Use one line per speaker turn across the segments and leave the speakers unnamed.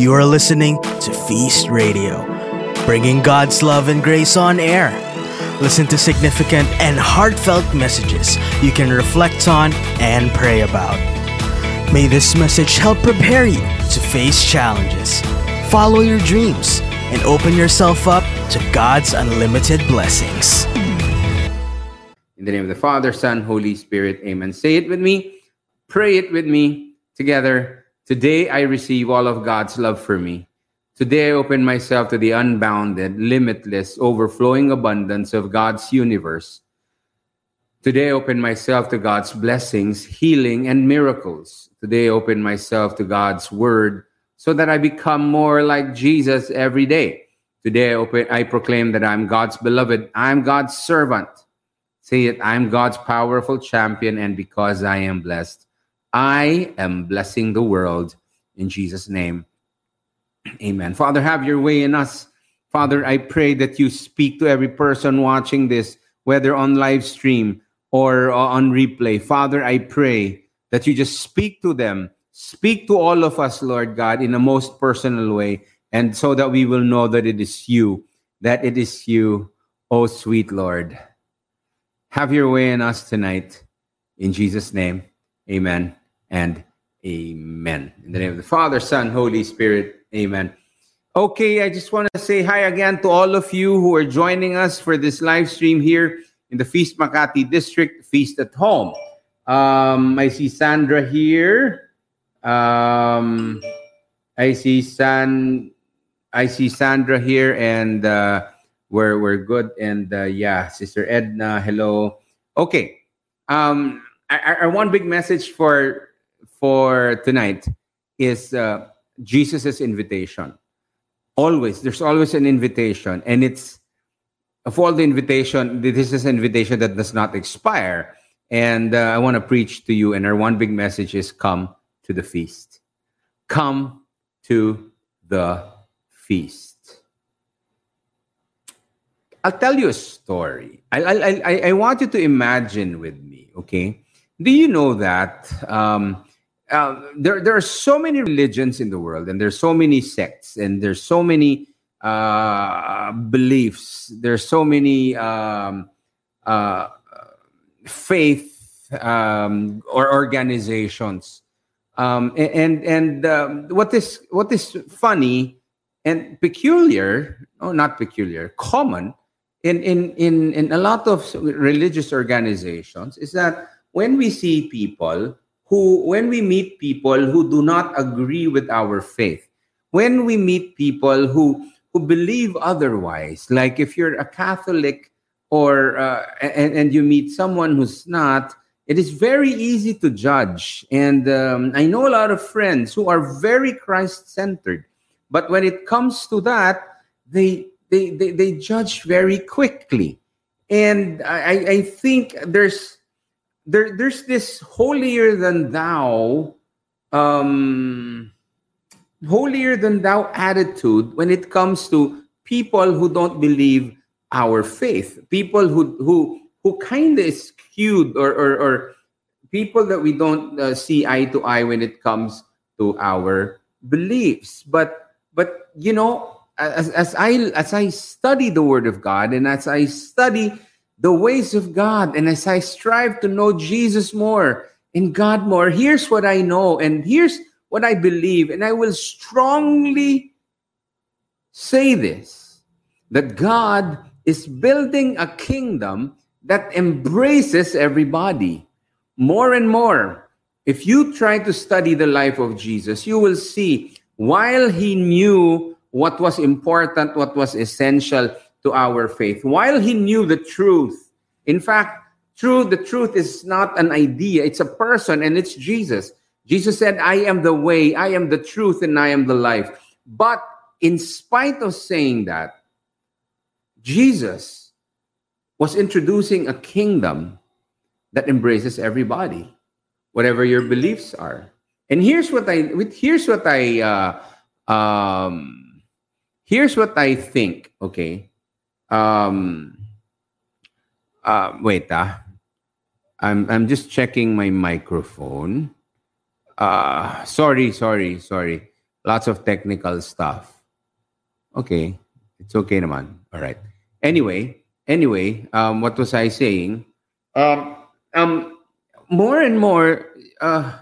You are listening to Feast Radio, bringing God's love and grace on air. Listen to significant and heartfelt messages you can reflect on and pray about. May this message help prepare you to face challenges, follow your dreams, and open yourself up to God's unlimited blessings.
In the name of the Father, Son, Holy Spirit, amen. Say it with me, pray it with me together. Today I receive all of God's love for me. Today I open myself to the unbounded, limitless, overflowing abundance of God's universe. Today I open myself to God's blessings, healing, and miracles. Today I open myself to God's word so that I become more like Jesus every day. Today I, open, I proclaim that I'm God's beloved, I'm God's servant. Say it, I'm God's powerful champion, and because I am blessed, I am blessing the world in Jesus' name. Amen. Father, have your way in us. Father, I pray that you speak to every person watching this, whether on live stream or uh, on replay. Father, I pray that you just speak to them. Speak to all of us, Lord God, in a most personal way, and so that we will know that it is you, that it is you, oh sweet Lord. Have your way in us tonight. In Jesus' name, amen and amen. In the name of the Father, Son, Holy Spirit, amen. Okay, I just want to say hi again to all of you who are joining us for this live stream here in the Feast Makati District, Feast at Home. Um, I see Sandra here. Um, I see San, I see Sandra here, and uh, we're we're good. And uh, yeah, Sister Edna, hello. Okay, um, our, one big message for for tonight is uh, Jesus's invitation. Always, there's always an invitation, and it's of all the invitation. This is an invitation that does not expire. And uh, I want to preach to you, and our one big message is come to the feast. Come to the feast. I'll tell you a story. I, I, I, I want you to imagine with me, okay? Do you know that um, uh, there, there are so many religions in the world, and there's so many sects, and there's so many uh, beliefs, there's so many um, uh, faith um, or organizations. Um, and and um, what is what is funny and peculiar, oh, not peculiar, common in, in, in, in a lot of religious organizations is that when we see people who, when we meet people who do not agree with our faith, when we meet people who, who believe otherwise, like if you're a Catholic or uh, and, and you meet someone who's not, it is very easy to judge. And um, I know a lot of friends who are very Christ centered, but when it comes to that, they they they, they judge very quickly. And I, I think there's there there's this holier than thou um holier than thou attitude when it comes to people who don't believe our faith. People who who who kind of skewed or, or or people that we don't uh, see eye to eye when it comes to our beliefs. But but you know as, as i as i study the word of god and as i study the ways of God and as I strive to know Jesus more and God more, here's what I know and here's what I believe. And I will strongly say this that God is building a kingdom that embraces everybody more and more. If you try to study the life of Jesus, you will see while he knew what was important, what was essential, to our faith while he knew the truth. In fact, true the truth is not an idea, it's a person and it's Jesus. Jesus said, "I am the way, I am the truth and I am the life." But in spite of saying that, Jesus was introducing a kingdom that embraces everybody, whatever your beliefs are. And here's what I here's what I uh, um, here's what I think. Okay, um, uh, wait, ah. I'm, I'm just checking my microphone. Uh, sorry, sorry, sorry. lots of technical stuff. Okay, it's okay naman. All right. Anyway, anyway, um, what was I saying? Um, um, more and more, uh,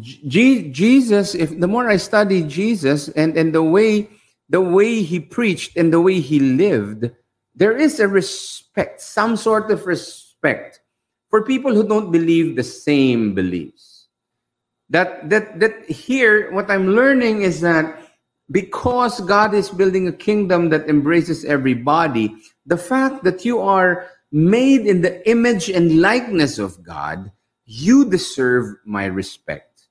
G- Jesus. If the more I study Jesus and and the way the way he preached and the way he lived, there is a respect, some sort of respect for people who don't believe the same beliefs. That that that here, what I'm learning is that because God is building a kingdom that embraces everybody, the fact that you are made in the image and likeness of God, you deserve my respect.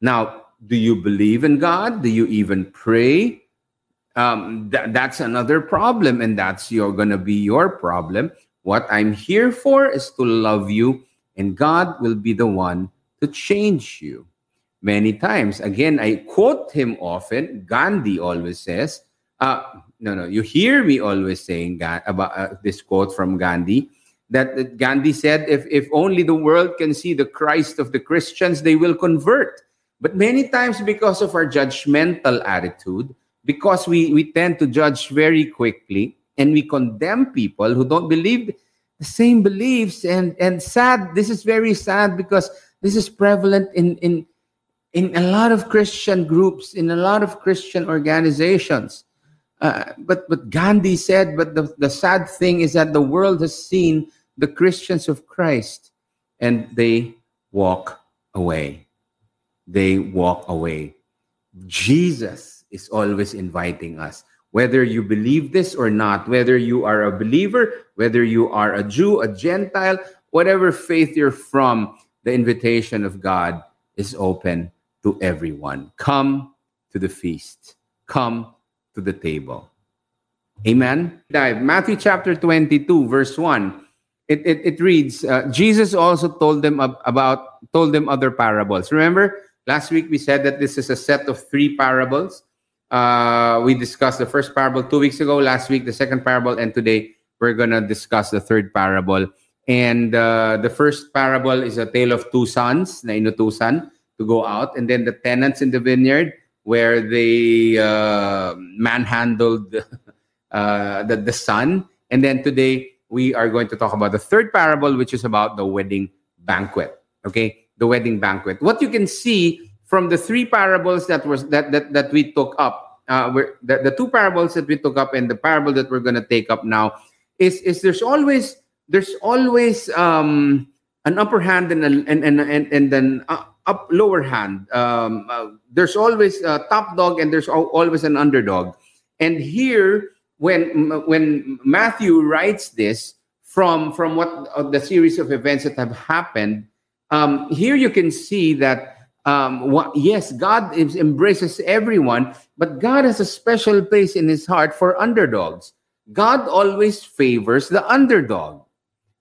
Now, do you believe in God? Do you even pray? Um, th- that's another problem, and that's gonna be your problem. What I'm here for is to love you, and God will be the one to change you many times. Again, I quote him often. Gandhi always says, uh, no, no, you hear me always saying about uh, this quote from Gandhi that Gandhi said, if, if only the world can see the Christ of the Christians, they will convert. But many times, because of our judgmental attitude, because we, we tend to judge very quickly and we condemn people who don't believe the same beliefs and and sad this is very sad because this is prevalent in in in a lot of Christian groups, in a lot of Christian organizations. Uh, but but Gandhi said, but the, the sad thing is that the world has seen the Christians of Christ and they walk away. They walk away. Jesus is always inviting us. Whether you believe this or not, whether you are a believer, whether you are a Jew, a Gentile, whatever faith you're from, the invitation of God is open to everyone. Come to the feast. Come to the table. Amen. Matthew chapter 22, verse 1. It, it, it reads, uh, Jesus also told them about, told them other parables. Remember, last week we said that this is a set of three parables. Uh, we discussed the first parable two weeks ago, last week the second parable, and today we're going to discuss the third parable. And uh, the first parable is a tale of two sons na inutusan to go out, and then the tenants in the vineyard where they uh, manhandled uh, the, the son. And then today we are going to talk about the third parable, which is about the wedding banquet. Okay, the wedding banquet. What you can see from the three parables that was that that, that we took up, uh, the, the two parables that we took up and the parable that we're going to take up now is is there's always there's always um, an upper hand and a, and and and, and then up lower hand. Um, uh, there's always a top dog and there's always an underdog. And here, when when Matthew writes this from from what uh, the series of events that have happened, um, here you can see that um, what, yes, God embraces everyone, but God has a special place in His heart for underdogs. God always favors the underdog.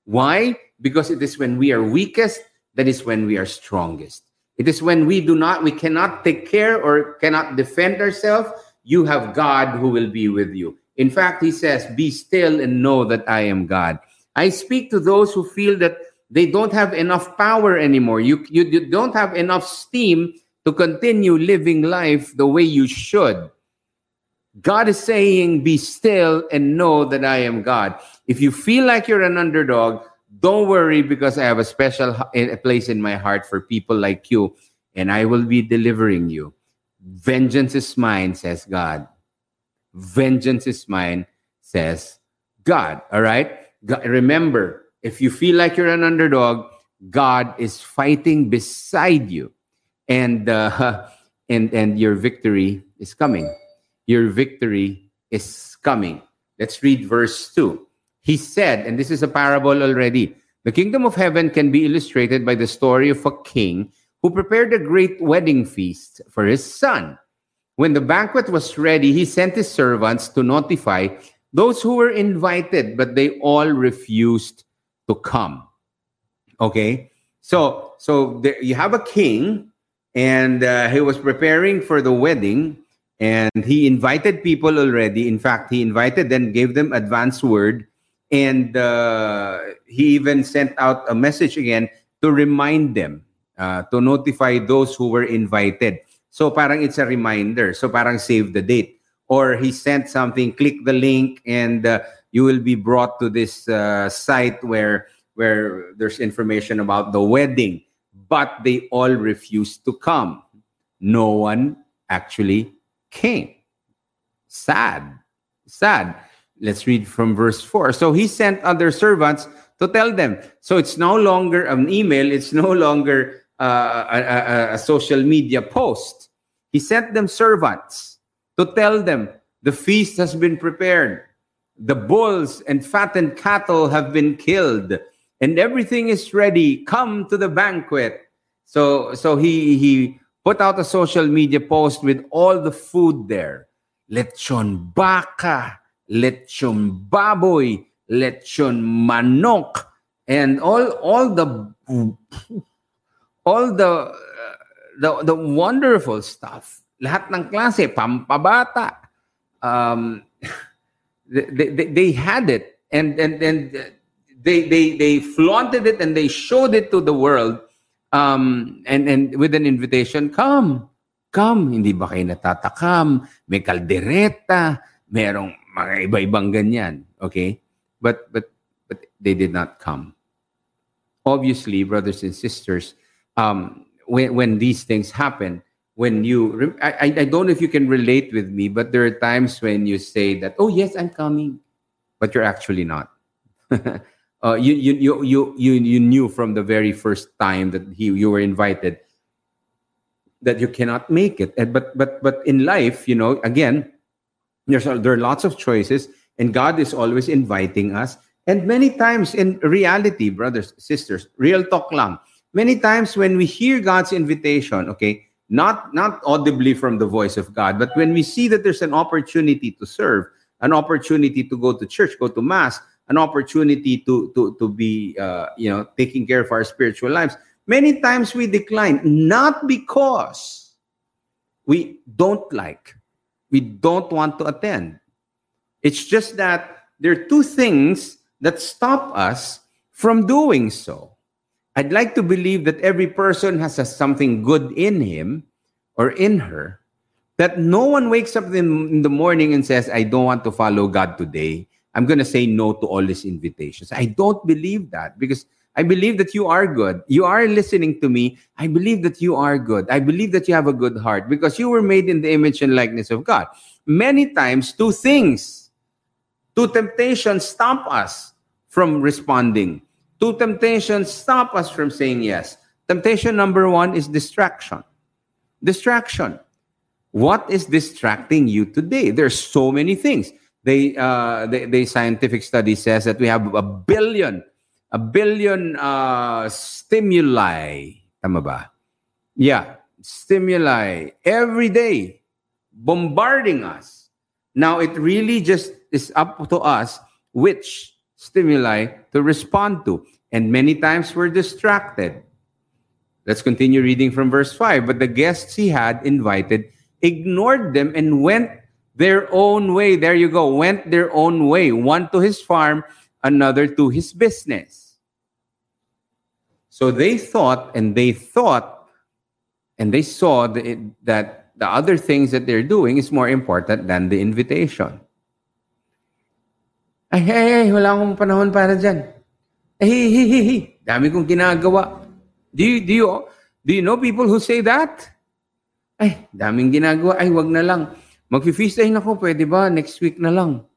Why? Because it is when we are weakest that is when we are strongest. It is when we do not, we cannot take care or cannot defend ourselves. You have God who will be with you. In fact, he says, Be still and know that I am God. I speak to those who feel that they don't have enough power anymore. You, you, you don't have enough steam to continue living life the way you should. God is saying, Be still and know that I am God. If you feel like you're an underdog, don't worry because I have a special place in my heart for people like you, and I will be delivering you. Vengeance is mine, says God. Vengeance is mine, says God. All right? God, remember, if you feel like you're an underdog, God is fighting beside you, and uh, and and your victory is coming. Your victory is coming. Let's read verse two. He said, and this is a parable already the kingdom of heaven can be illustrated by the story of a king who prepared a great wedding feast for his son. When the banquet was ready, he sent his servants to notify those who were invited, but they all refused to come. Okay, so so there, you have a king, and uh, he was preparing for the wedding, and he invited people already. In fact, he invited them, gave them advance word and uh, he even sent out a message again to remind them, uh, to notify those who were invited. So parang it's a reminder. So parang save the date. Or he sent something, click the link, and uh, you will be brought to this uh, site where where there's information about the wedding. But they all refused to come. No one actually came. Sad. Sad. Let's read from verse 4. So he sent other servants to tell them. So it's no longer an email, it's no longer uh, a, a, a social media post. He sent them servants to tell them the feast has been prepared, the bulls and fattened cattle have been killed, and everything is ready. Come to the banquet. So, so he he put out a social media post with all the food there. Lechon baka, lechon baboy, lechon manok, and all all the all the uh, the the wonderful stuff. Lahat ng klase, pampabata. Um, they, they, they had it. And and and they they they flaunted it and they showed it to the world. Um and and with an invitation come come. Hindi ba kayo natatakam? May kaldereta? Merong mga iba-ibang ganyan. Okay? But but but they did not come. Obviously brothers and sisters um, when, when these things happen, when you, I, I don't know if you can relate with me, but there are times when you say that, oh, yes, I'm coming, but you're actually not. uh, you, you, you, you, you, you knew from the very first time that he, you were invited that you cannot make it. But, but, but in life, you know, again, there's, there are lots of choices, and God is always inviting us. And many times in reality, brothers, sisters, real talk lang, many times when we hear God's invitation, okay, not not audibly from the voice of God, but when we see that there's an opportunity to serve, an opportunity to go to church, go to mass, an opportunity to to to be uh, you know taking care of our spiritual lives, many times we decline not because we don't like, we don't want to attend. It's just that there are two things that stop us from doing so. I'd like to believe that every person has a, something good in him or in her, that no one wakes up in, in the morning and says, I don't want to follow God today. I'm going to say no to all these invitations. I don't believe that because I believe that you are good. You are listening to me. I believe that you are good. I believe that you have a good heart because you were made in the image and likeness of God. Many times, two things, two temptations stop us from responding. Two temptations stop us from saying yes. Temptation number one is distraction. Distraction. What is distracting you today? There's so many things. They, uh, the, the scientific study says that we have a billion, a billion uh, stimuli. Tama ba? Yeah, stimuli every day bombarding us. Now it really just is up to us which stimuli to respond to. And many times we're distracted. Let's continue reading from verse 5. But the guests he had invited ignored them and went their own way. There you go. Went their own way. One to his farm, another to his business. So they thought and they thought and they saw that, that the other things that they're doing is more important than the invitation. Ay, ay, ay, wala akong panahon para dyan. Ay, hey, hey, hey, hey. Dami kong ginagawa. Do you, do you, do you know people who say that? Ay, daming ginagawa. Ay, wag na lang. Mag-feast ay nako, pwede ba? Next week na lang.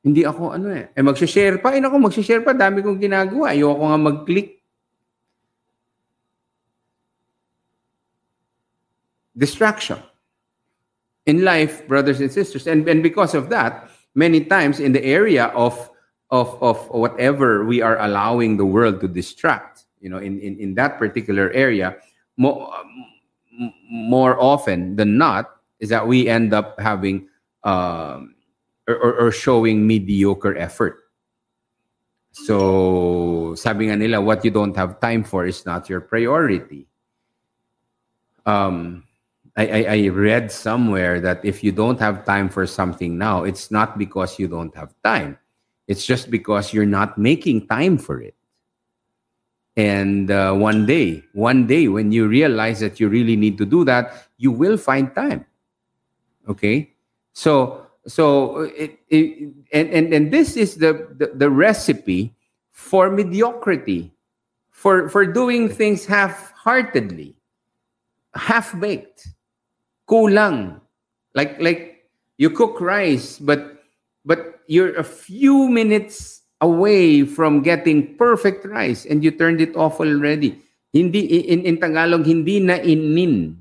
Hindi ako ano eh. Eh, mag-share pa. Ay, nako, mag-share pa. Dami kong ginagawa. Ayoko nga mag-click. Distraction. In life, brothers and sisters. And, and because of that, many times in the area of of of whatever we are allowing the world to distract you know in in, in that particular area more more often than not is that we end up having um, or, or showing mediocre effort. So sabi nga nila what you don't have time for is not your priority. Um I, I, I read somewhere that if you don't have time for something now, it's not because you don't have time. It's just because you're not making time for it. And uh, one day, one day, when you realize that you really need to do that, you will find time. Okay? So so it, it and, and and this is the, the the recipe for mediocrity for for doing things half-heartedly half-baked kulang. Like like you cook rice but but you're a few minutes away from getting perfect rice and you turned it off already. Hindi in, in tagalog hindi na inin.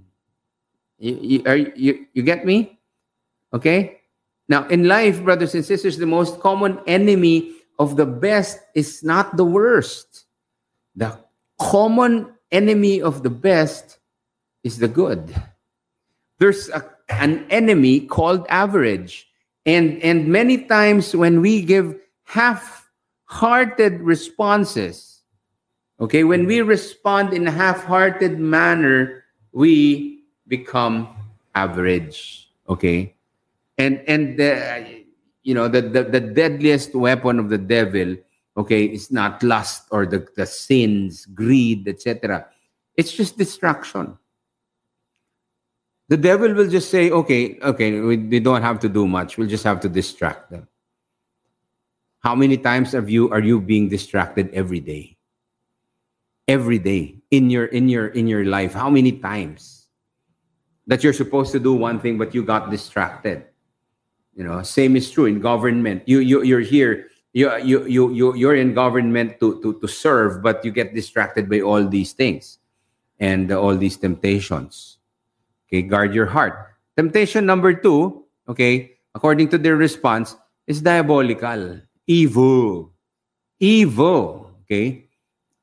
You, you, are, you, you get me? Okay? Now in life brothers and sisters the most common enemy of the best is not the worst. The common enemy of the best is the good there's a, an enemy called average. And and many times when we give half-hearted responses okay when we respond in a half-hearted manner we become average okay? And and the you know the, the the deadliest weapon of the devil okay is not lust or the, the sins greed etc it's just distraction the devil will just say, okay, okay, we, we don't have to do much. We'll just have to distract them. How many times have you are you being distracted every day? Every day in your in your in your life. How many times that you're supposed to do one thing but you got distracted? You know, same is true in government. You you you're here. You you you you you're in government to to to serve, but you get distracted by all these things and all these temptations Okay, guard your heart. Temptation number two, okay, according to their response, is diabolical, evil. Evil, okay?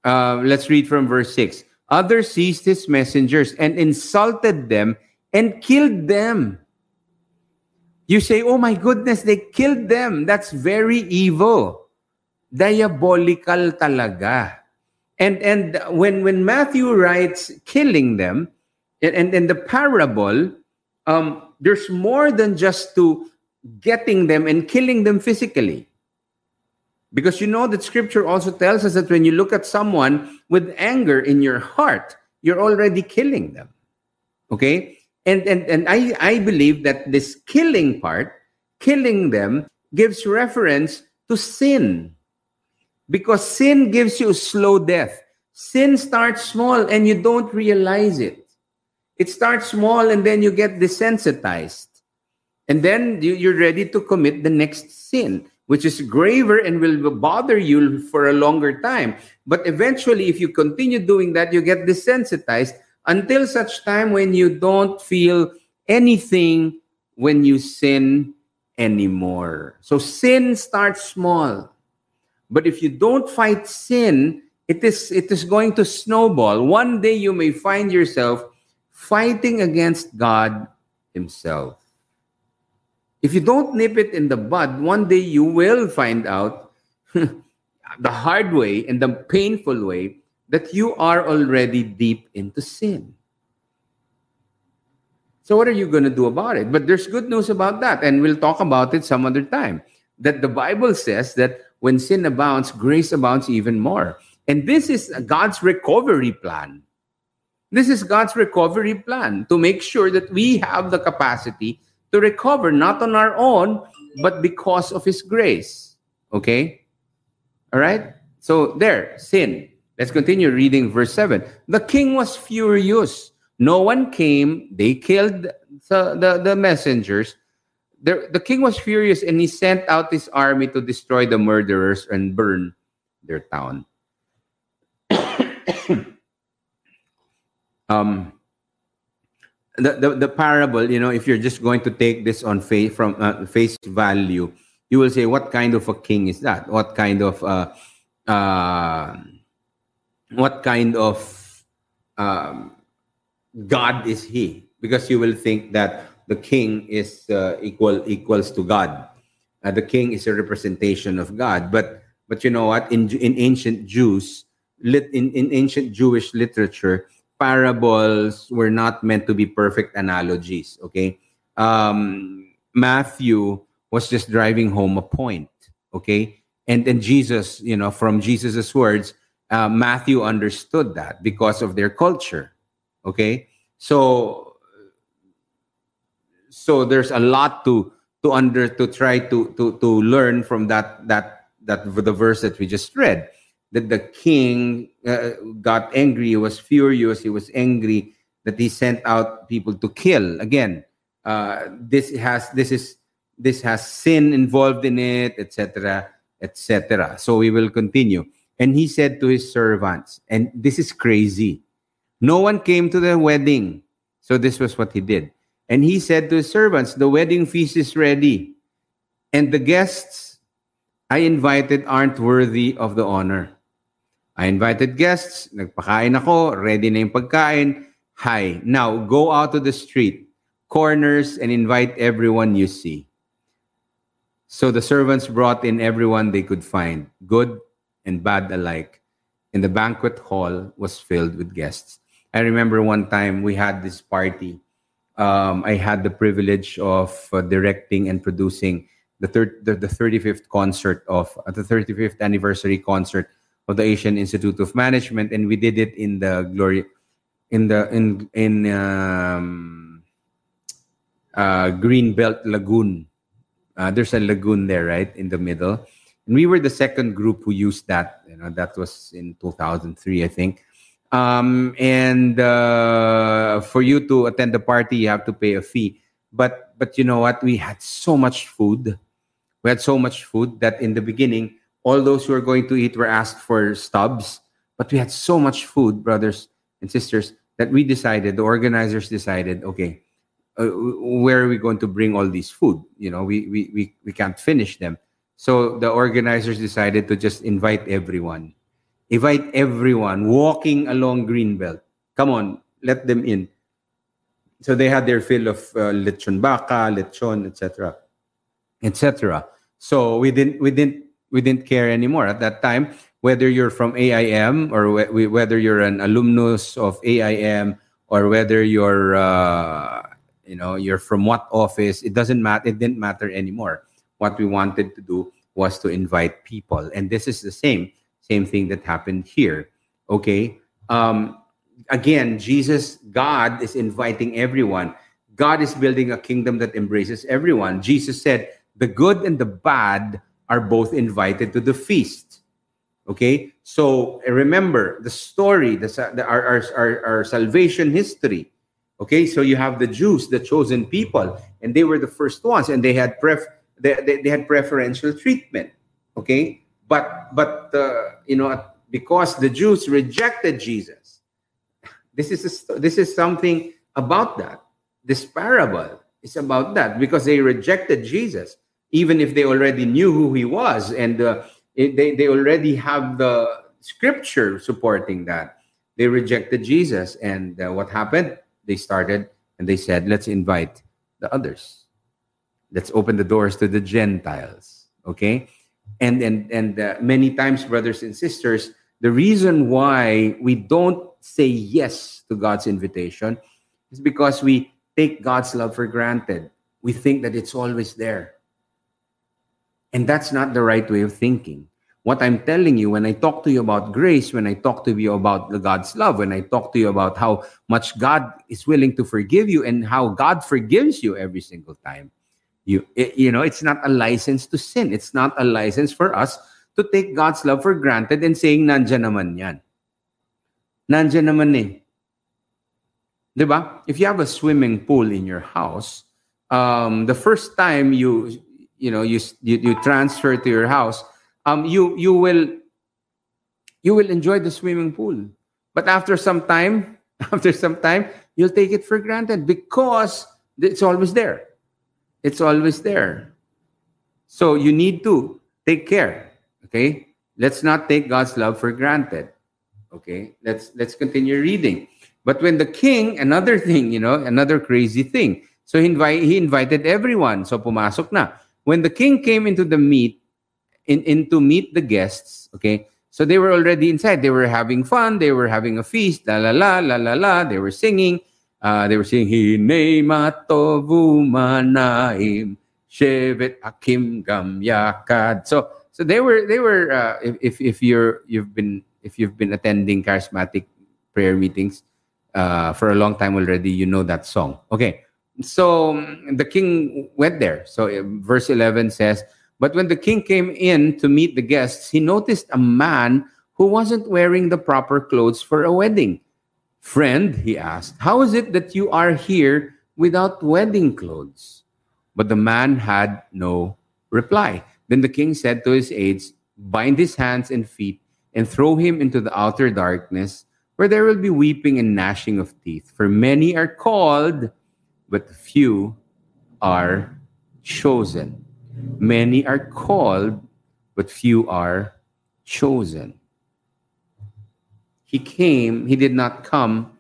Uh, let's read from verse 6. Others seized his messengers and insulted them and killed them. You say, oh my goodness, they killed them. That's very evil. Diabolical talaga. And and when when Matthew writes killing them, and in the parable, um, there's more than just to getting them and killing them physically. Because you know that scripture also tells us that when you look at someone with anger in your heart, you're already killing them. Okay? And and, and I, I believe that this killing part, killing them, gives reference to sin. Because sin gives you slow death. Sin starts small and you don't realize it. It starts small and then you get desensitized. And then you're ready to commit the next sin, which is graver and will bother you for a longer time. But eventually, if you continue doing that, you get desensitized until such time when you don't feel anything when you sin anymore. So sin starts small. But if you don't fight sin, it is it is going to snowball. One day you may find yourself fighting against God Himself. If you don't nip it in the bud, one day you will find out the hard way and the painful way that you are already deep into sin. So, what are you going to do about it? But there's good news about that, and we'll talk about it some other time. That the Bible says that when sin abounds, grace abounds even more. And this is God's recovery plan this is God's recovery plan to make sure that we have the capacity to recover, not on our own, but because of His grace. Okay? All right? So, there, sin. Let's continue reading verse 7. The king was furious. No one came. They killed the, the, the messengers. The, the king was furious and he sent out his army to destroy the murderers and burn their town. um, the, the, the parable, you know, if you're just going to take this on face from uh, face value, you will say, what kind of a king is that? What kind of uh, uh, what kind of um, God is he? Because you will think that the king is uh, equal equals to God. Uh, the king is a representation of God. But but you know what? In in ancient Jews, lit in, in ancient Jewish literature, parables were not meant to be perfect analogies. Okay, um, Matthew was just driving home a point. Okay, and then Jesus, you know, from Jesus's words, uh, Matthew understood that because of their culture. Okay, so so there's a lot to to under to try to to to learn from that that that the verse that we just read that the king uh, got angry. He was furious. He was angry that he sent out people to kill. Again uh, this has this is this has sin involved in it etc etc so we will continue. And he said to his servants and this is crazy. No one came to the wedding. So this was what he did. And he said to his servants, The wedding feast is ready, and the guests I invited aren't worthy of the honor. I invited guests, nagpakain ako, ready na yung pagkain. Hi, now go out to the street, corners, and invite everyone you see. So the servants brought in everyone they could find, good and bad alike. And the banquet hall was filled with guests. I remember one time we had this party um, I had the privilege of uh, directing and producing the, third, the, the 35th concert of uh, the 35th anniversary concert of the Asian Institute of Management, and we did it in the glory in the in in um, uh, Greenbelt Lagoon. Uh, there's a lagoon there, right in the middle, and we were the second group who used that. You know, that was in 2003, I think. Um, and uh, for you to attend the party, you have to pay a fee. But but you know what? We had so much food. We had so much food that in the beginning, all those who were going to eat were asked for stubs. But we had so much food, brothers and sisters, that we decided, the organizers decided, okay, uh, where are we going to bring all this food? You know, we, we, we, we can't finish them. So the organizers decided to just invite everyone invite everyone walking along Greenbelt. Come on, let them in. So they had their fill of uh, lechon baka, lechon, etc., etc. So we didn't, we didn't, we didn't care anymore at that time whether you're from AIM or wh- whether you're an alumnus of AIM or whether you're, uh, you know, you're from what office. It doesn't matter. It didn't matter anymore. What we wanted to do was to invite people, and this is the same same thing that happened here. Okay. Um, again, Jesus, God is inviting everyone. God is building a kingdom that embraces everyone. Jesus said, the good and the bad are both invited to the feast. Okay, so remember the story, the, the our, our, our, our salvation history. Okay, so you have the Jews, the chosen people, and they were the first ones, and they had pref they, they, they had preferential treatment. Okay, but but uh, you know because the Jews rejected Jesus. This is a, this is something about that. This parable is about that because they rejected Jesus, even if they already knew who he was, and uh, they they already have the scripture supporting that. They rejected Jesus, and uh, what happened? They started and they said, "Let's invite the others. Let's open the doors to the Gentiles." Okay, and and and uh, many times brothers and sisters the reason why we don't say yes to god's invitation is because we take god's love for granted we think that it's always there and that's not the right way of thinking what i'm telling you when i talk to you about grace when i talk to you about god's love when i talk to you about how much god is willing to forgive you and how god forgives you every single time you, you know, it's not a license to sin. It's not a license for us to take God's love for granted and saying, nandyan naman yan. Nandyan naman eh. Diba? If you have a swimming pool in your house, um, the first time you, you know, you, you, you transfer to your house, um, you, you will, you will enjoy the swimming pool. But after some time, after some time, you'll take it for granted because it's always there. It's always there. So you need to take care. Okay? Let's not take God's love for granted. Okay? Let's let's continue reading. But when the king, another thing, you know, another crazy thing. So he, invite, he invited everyone. So pumasok na. When the king came into the meet, in, in to meet the guests, okay, so they were already inside. They were having fun. They were having a feast. La la la la la la. They were singing. Uh, they were saying, Hine matovu manaim shevet akim gam yakad. So, so they were, they were. Uh, if if you're you've been if you've been attending charismatic prayer meetings uh, for a long time already, you know that song. Okay, so the king went there. So uh, verse 11 says, But when the king came in to meet the guests, he noticed a man who wasn't wearing the proper clothes for a wedding. Friend, he asked, how is it that you are here without wedding clothes? But the man had no reply. Then the king said to his aides, Bind his hands and feet and throw him into the outer darkness, where there will be weeping and gnashing of teeth. For many are called, but few are chosen. Many are called, but few are chosen. He came, he did not come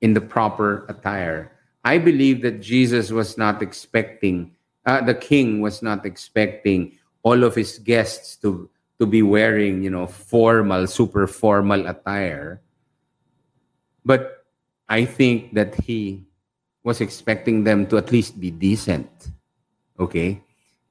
in the proper attire. I believe that Jesus was not expecting, uh, the king was not expecting all of his guests to, to be wearing, you know, formal, super formal attire. But I think that he was expecting them to at least be decent. Okay?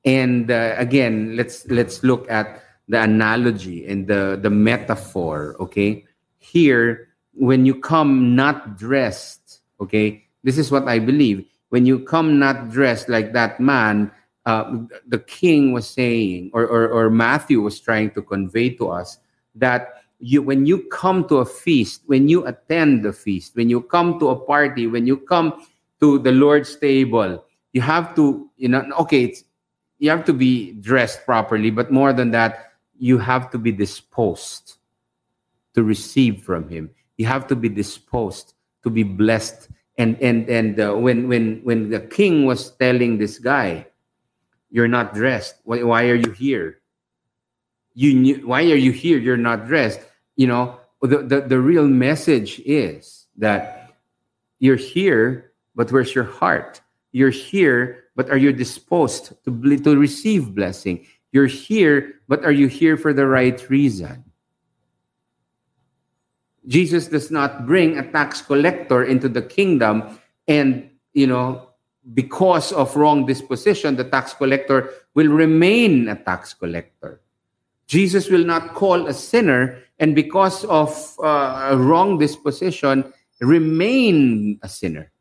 And uh, again, let's let's look at the analogy and the the metaphor, okay? Here when you come not dressed, okay? This is what I believe. When you come not dressed like that man, uh, the king was saying, or, or, or Matthew was trying to convey to us, that you when you come to a feast, when you attend the feast, when you come to a party, when you come to the Lord's table, you have to, you know, okay, it's you have to be dressed properly, but more than that, you have to be disposed to receive from Him. You have to be disposed to be blessed. And and and uh, when when when the king was telling this guy, "You're not dressed. Why, why are you here? You knew, why are you here? You're not dressed." You know, the, the the real message is that you're here, but where's your heart? You're here, but are you disposed to, to receive blessing? You're here, but are you here for the right reason? Jesus does not bring a tax collector into the kingdom and, you know, because of wrong disposition, the tax collector will remain a tax collector. Jesus will not call a sinner and because of uh, wrong disposition, remain a sinner.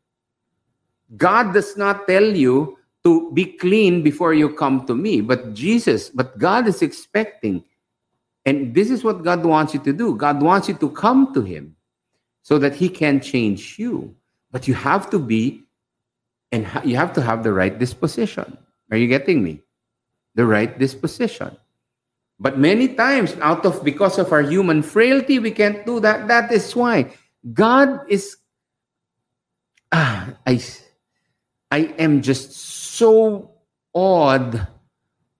God does not tell you to be clean before you come to me. But Jesus, but God is expecting. And this is what God wants you to do. God wants you to come to Him so that He can change you. But you have to be, and you have to have the right disposition. Are you getting me? The right disposition. But many times, out of because of our human frailty, we can't do that. That is why God is. Ah, I I am just so awed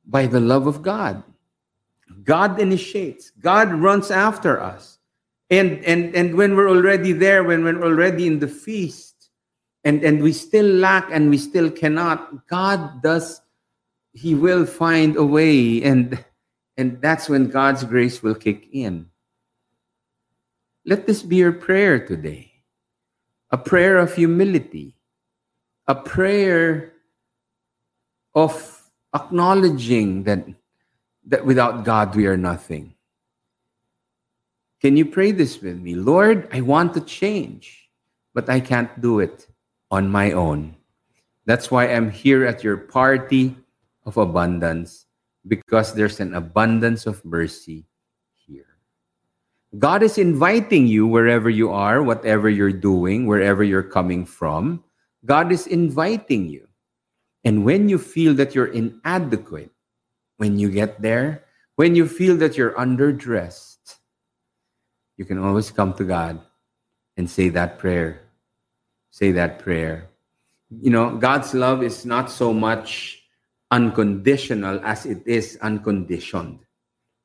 by the love of God. God initiates, God runs after us. And, and, and when we're already there, when we're already in the feast, and, and we still lack and we still cannot, God does, He will find a way. And, and that's when God's grace will kick in. Let this be your prayer today a prayer of humility a prayer of acknowledging that, that without God we are nothing. Can you pray this with me? Lord, I want to change, but I can't do it on my own. That's why I'm here at your party of abundance, because there's an abundance of mercy here. God is inviting you wherever you are, whatever you're doing, wherever you're coming from. God is inviting you. And when you feel that you're inadequate, when you get there, when you feel that you're underdressed, you can always come to God and say that prayer. Say that prayer. You know, God's love is not so much unconditional as it is unconditioned.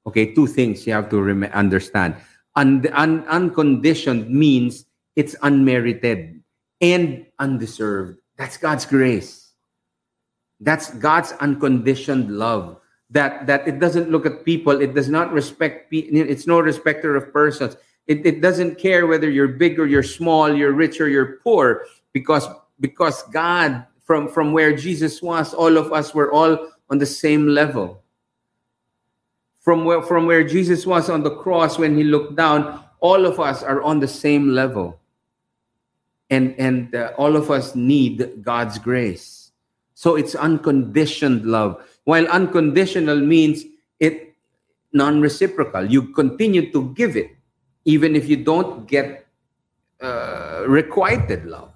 Okay, two things you have to rem- understand. Un- un- unconditioned means it's unmerited and undeserved. That's God's grace. That's God's unconditioned love. That that it doesn't look at people. It does not respect. It's no respecter of persons. It, it doesn't care whether you're big or you're small, you're rich or you're poor, because because God, from from where Jesus was, all of us were all on the same level. From where from where Jesus was on the cross when he looked down, all of us are on the same level. And and uh, all of us need God's grace. So it's unconditioned love. While unconditional means it non-reciprocal. You continue to give it even if you don't get uh, requited love.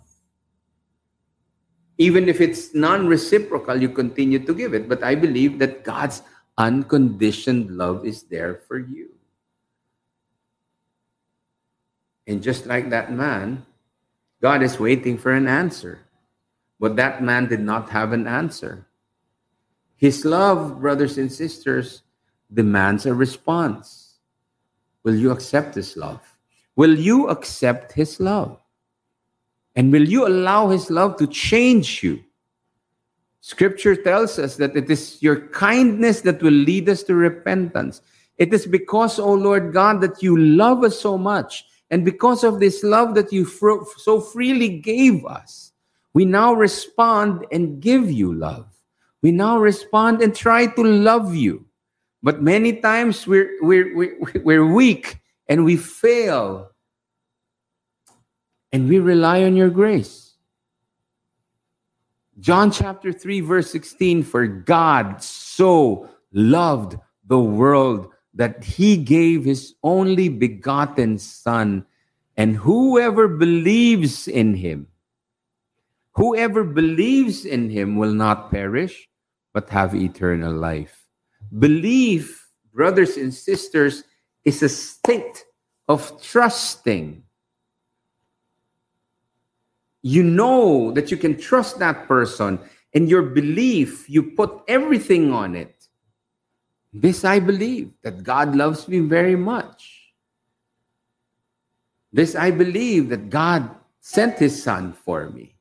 Even if it's non-reciprocal, you continue to give it. But I believe that God's unconditioned love is there for you. And just like that man, God is waiting for an answer. But that man did not have an answer. His love, brothers and sisters, demands a response. Will you accept His love? Will you accept His love? And will you allow His love to change you? Scripture tells us that it is your kindness that will lead us to repentance. It is because, O Lord God, that you love us so much and because of this love that you so freely gave us, we now respond and give you love. We now respond and try to love you. But many times we're, we're, we're, we're weak and we fail. And we rely on your grace. John chapter 3, verse 16 For God so loved the world that he gave his only begotten Son, and whoever believes in him, whoever believes in him will not perish, but have eternal life. Belief, brothers and sisters, is a state of trusting. You know that you can trust that person, and your belief, you put everything on it this I believe that God loves me very much. This I believe that God sent his son for me.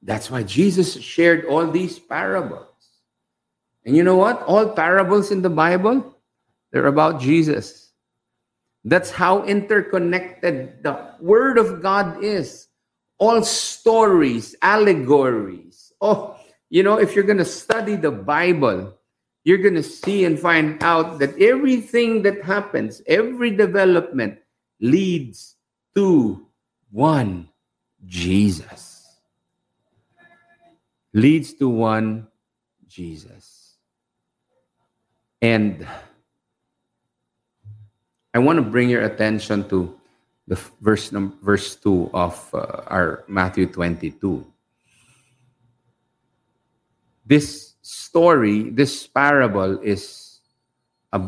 That's why Jesus shared all these parables. And you know what? All parables in the Bible, they're about Jesus. That's how interconnected the Word of God is. All stories, allegories. Oh, you know, if you're going to study the Bible, you're going to see and find out that everything that happens, every development leads to one Jesus. Leads to one Jesus. And I want to bring your attention to the verse number, verse 2 of uh, our Matthew 22. This story, this parable is a,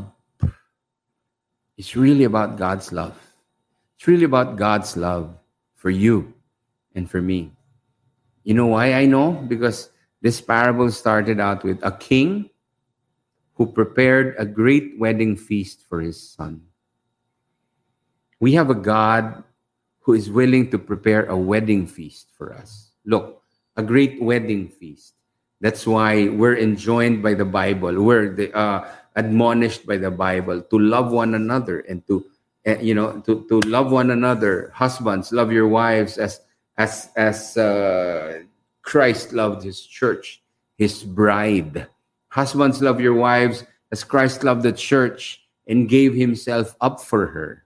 it's really about God's love. It's really about God's love for you and for me. You know why I know? Because this parable started out with a king who prepared a great wedding feast for his son. We have a God who is willing to prepare a wedding feast for us. Look, a great wedding feast. That's why we're enjoined by the Bible. We're the, uh, admonished by the Bible to love one another and to, uh, you know, to, to love one another. Husbands, love your wives as as as uh, Christ loved His church, His bride. Husbands, love your wives as Christ loved the church and gave Himself up for her.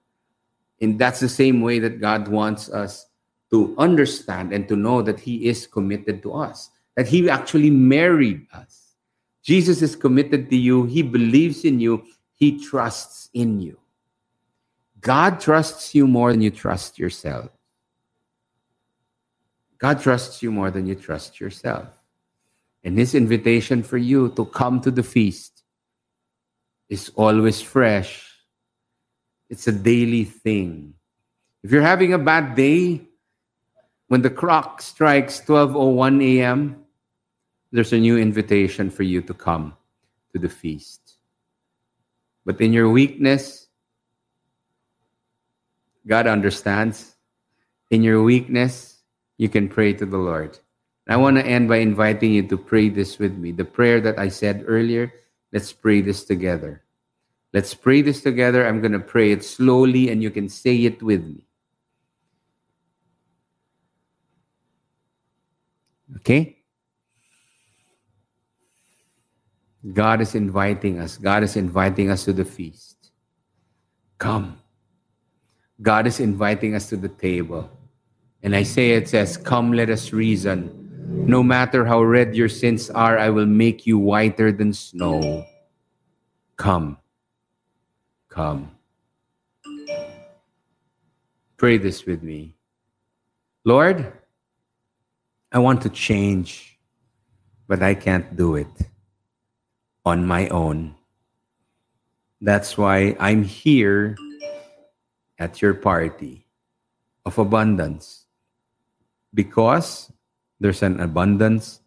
And that's the same way that God wants us to understand and to know that He is committed to us that he actually married us. Jesus is committed to you. He believes in you. He trusts in you. God trusts you more than you trust yourself. God trusts you more than you trust yourself. And his invitation for you to come to the feast is always fresh. It's a daily thing. If you're having a bad day, when the clock strikes 12:01 a.m., there's a new invitation for you to come to the feast. But in your weakness, God understands. In your weakness, you can pray to the Lord. I want to end by inviting you to pray this with me. The prayer that I said earlier, let's pray this together. Let's pray this together. I'm going to pray it slowly and you can say it with me. Okay? God is inviting us. God is inviting us to the feast. Come. God is inviting us to the table. And Isaiah it says, Come, let us reason. No matter how red your sins are, I will make you whiter than snow. Come. Come. Pray this with me. Lord, I want to change, but I can't do it on my own. That's why I'm here at your party of abundance because there's an abundance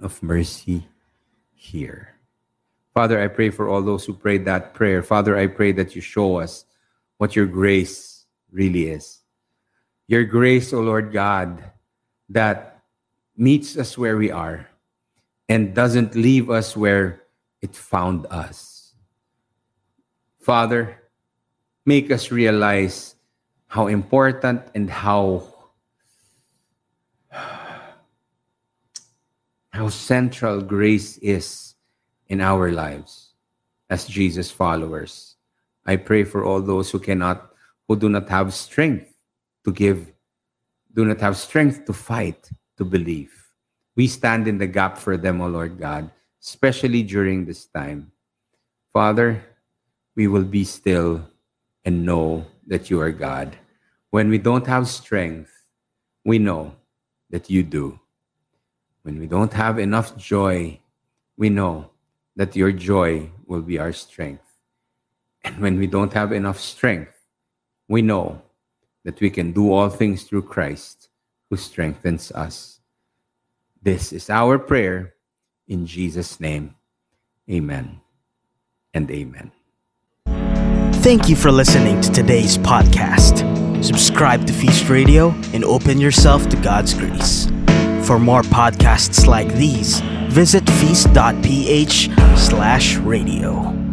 of mercy here. Father, I pray for all those who prayed that prayer. Father, I pray that you show us what your grace really is. Your grace, O Lord God, that meets us where we are and doesn't leave us where it found us. Father, make us realize how important and how how central grace is in our lives as Jesus followers. I pray for all those who cannot who do not have strength to give do not have strength to fight to believe. We stand in the gap for them, O Lord God, especially during this time. Father, we will be still and know that you are God. When we don't have strength, we know that you do. When we don't have enough joy, we know that your joy will be our strength. And when we don't have enough strength, we know that we can do all things through Christ who strengthens us. This is our prayer in Jesus' name. Amen and amen.
Thank you for listening to today's podcast. Subscribe to Feast Radio and open yourself to God's grace. For more podcasts like these, visit feast.ph slash radio.